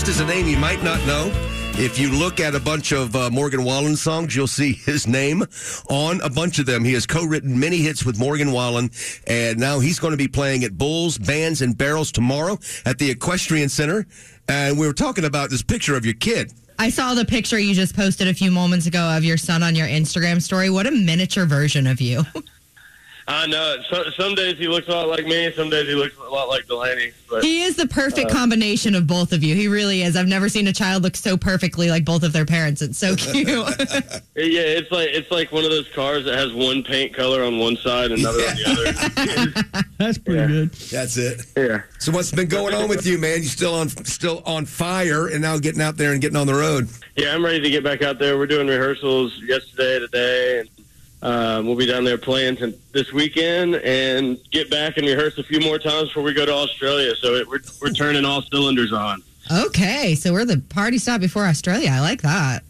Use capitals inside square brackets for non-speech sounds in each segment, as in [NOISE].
Ernest is a name you might not know. If you look at a bunch of uh, Morgan Wallen songs, you'll see [LAUGHS] his name on a bunch of them. He has co-written many hits with Morgan Wallen, and now he's going to be playing at Bulls, Bands, and Barrels tomorrow at the Equestrian Center. And we were talking about this picture of your kid. I saw the picture you just posted a few moments ago of your son on your Instagram story. What a miniature version of you. [LAUGHS] I know. So, some days he looks a lot like me. Some days he looks a lot like Delaney. But he is the perfect uh, combination of both of you. He really is. I've never seen a child look so perfectly like both of their parents. It's so [LAUGHS] cute. yeah, it's like it's like one of those cars that has one paint color on one side and another on the other. [LAUGHS] That's pretty good. That's it. yeah. So what's been going on with you, man? You still on still on fire, and now getting out there and getting on the road. Yeah, I'm ready to get back out there. We're doing rehearsals yesterday, today, and um, we'll be down there playing t- this weekend and get back and rehearse a few more times before we go to Australia. So it, we're we're turning all cylinders on. okay, so we're the party stop before Australia. I like that.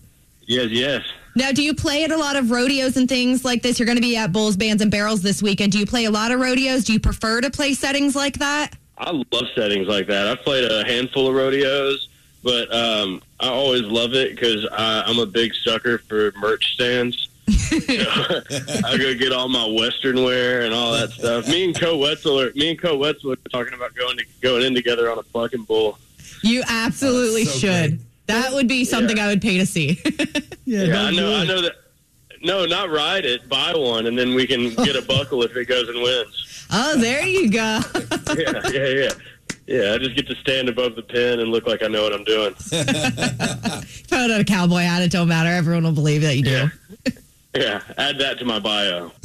Yes, yes. Now, do you play at a lot of rodeos and things like this? You're going to be at Bulls, Bands, and Barrels this weekend. Do you play a lot of rodeos? Do you prefer to play settings like that? I love settings like that. I've played a handful of rodeos, but um, I always love it because I'm a big sucker for merch stands. So, [LAUGHS] I go get all my Western wear and all that stuff. Me and Koe Wetzel are me and Koe Wetzel are talking about going to going in together on a fucking bull. You absolutely Oh, so should. great. That would be something I would pay to see. [LAUGHS] Yeah, Yeah, I do know. I know that. No, not ride it. Buy one, and then we can [LAUGHS] get a buckle if it goes and wins. oh, there you go. Yeah, yeah, yeah. Yeah, I just get to stand above the pin and look like I know what I'm doing. Put on a cowboy hat. It don't matter. Everyone will believe that you do. Yeah. Yeah, add that to my bio. [LAUGHS]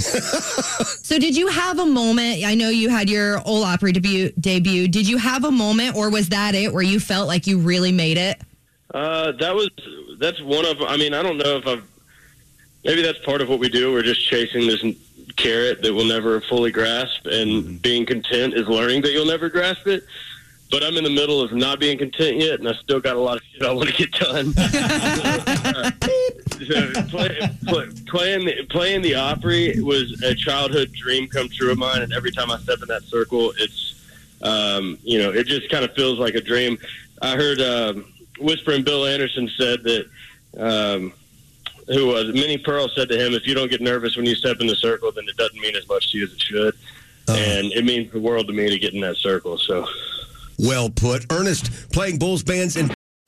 So, did you have a moment? I know you had your Ole Opry debut. Debut. Did you have a moment, or was that it, where you felt like you really made it? Uh, that was that's one of. I mean, I don't know if I've. Maybe that's part of what we do. We're just chasing this carrot that we'll never fully grasp, and being content is learning that you'll never grasp it. But I'm in the middle of not being content yet, and I still got a lot of shit I want to get done. [LAUGHS] [LAUGHS] so play, play, playing the, playing the Opry was a childhood dream come true of mine, and every time I step in that circle, it's um, you know it just kind of feels like a dream. I heard um, Whispering Bill Anderson said that. Um, who was Minnie Pearl said to him, "If you don't get nervous when you step in the circle, then it doesn't mean as much to you as it should." And it means the world to me to get in that circle. So, Well put, Ernest playing Bulls, Bands, and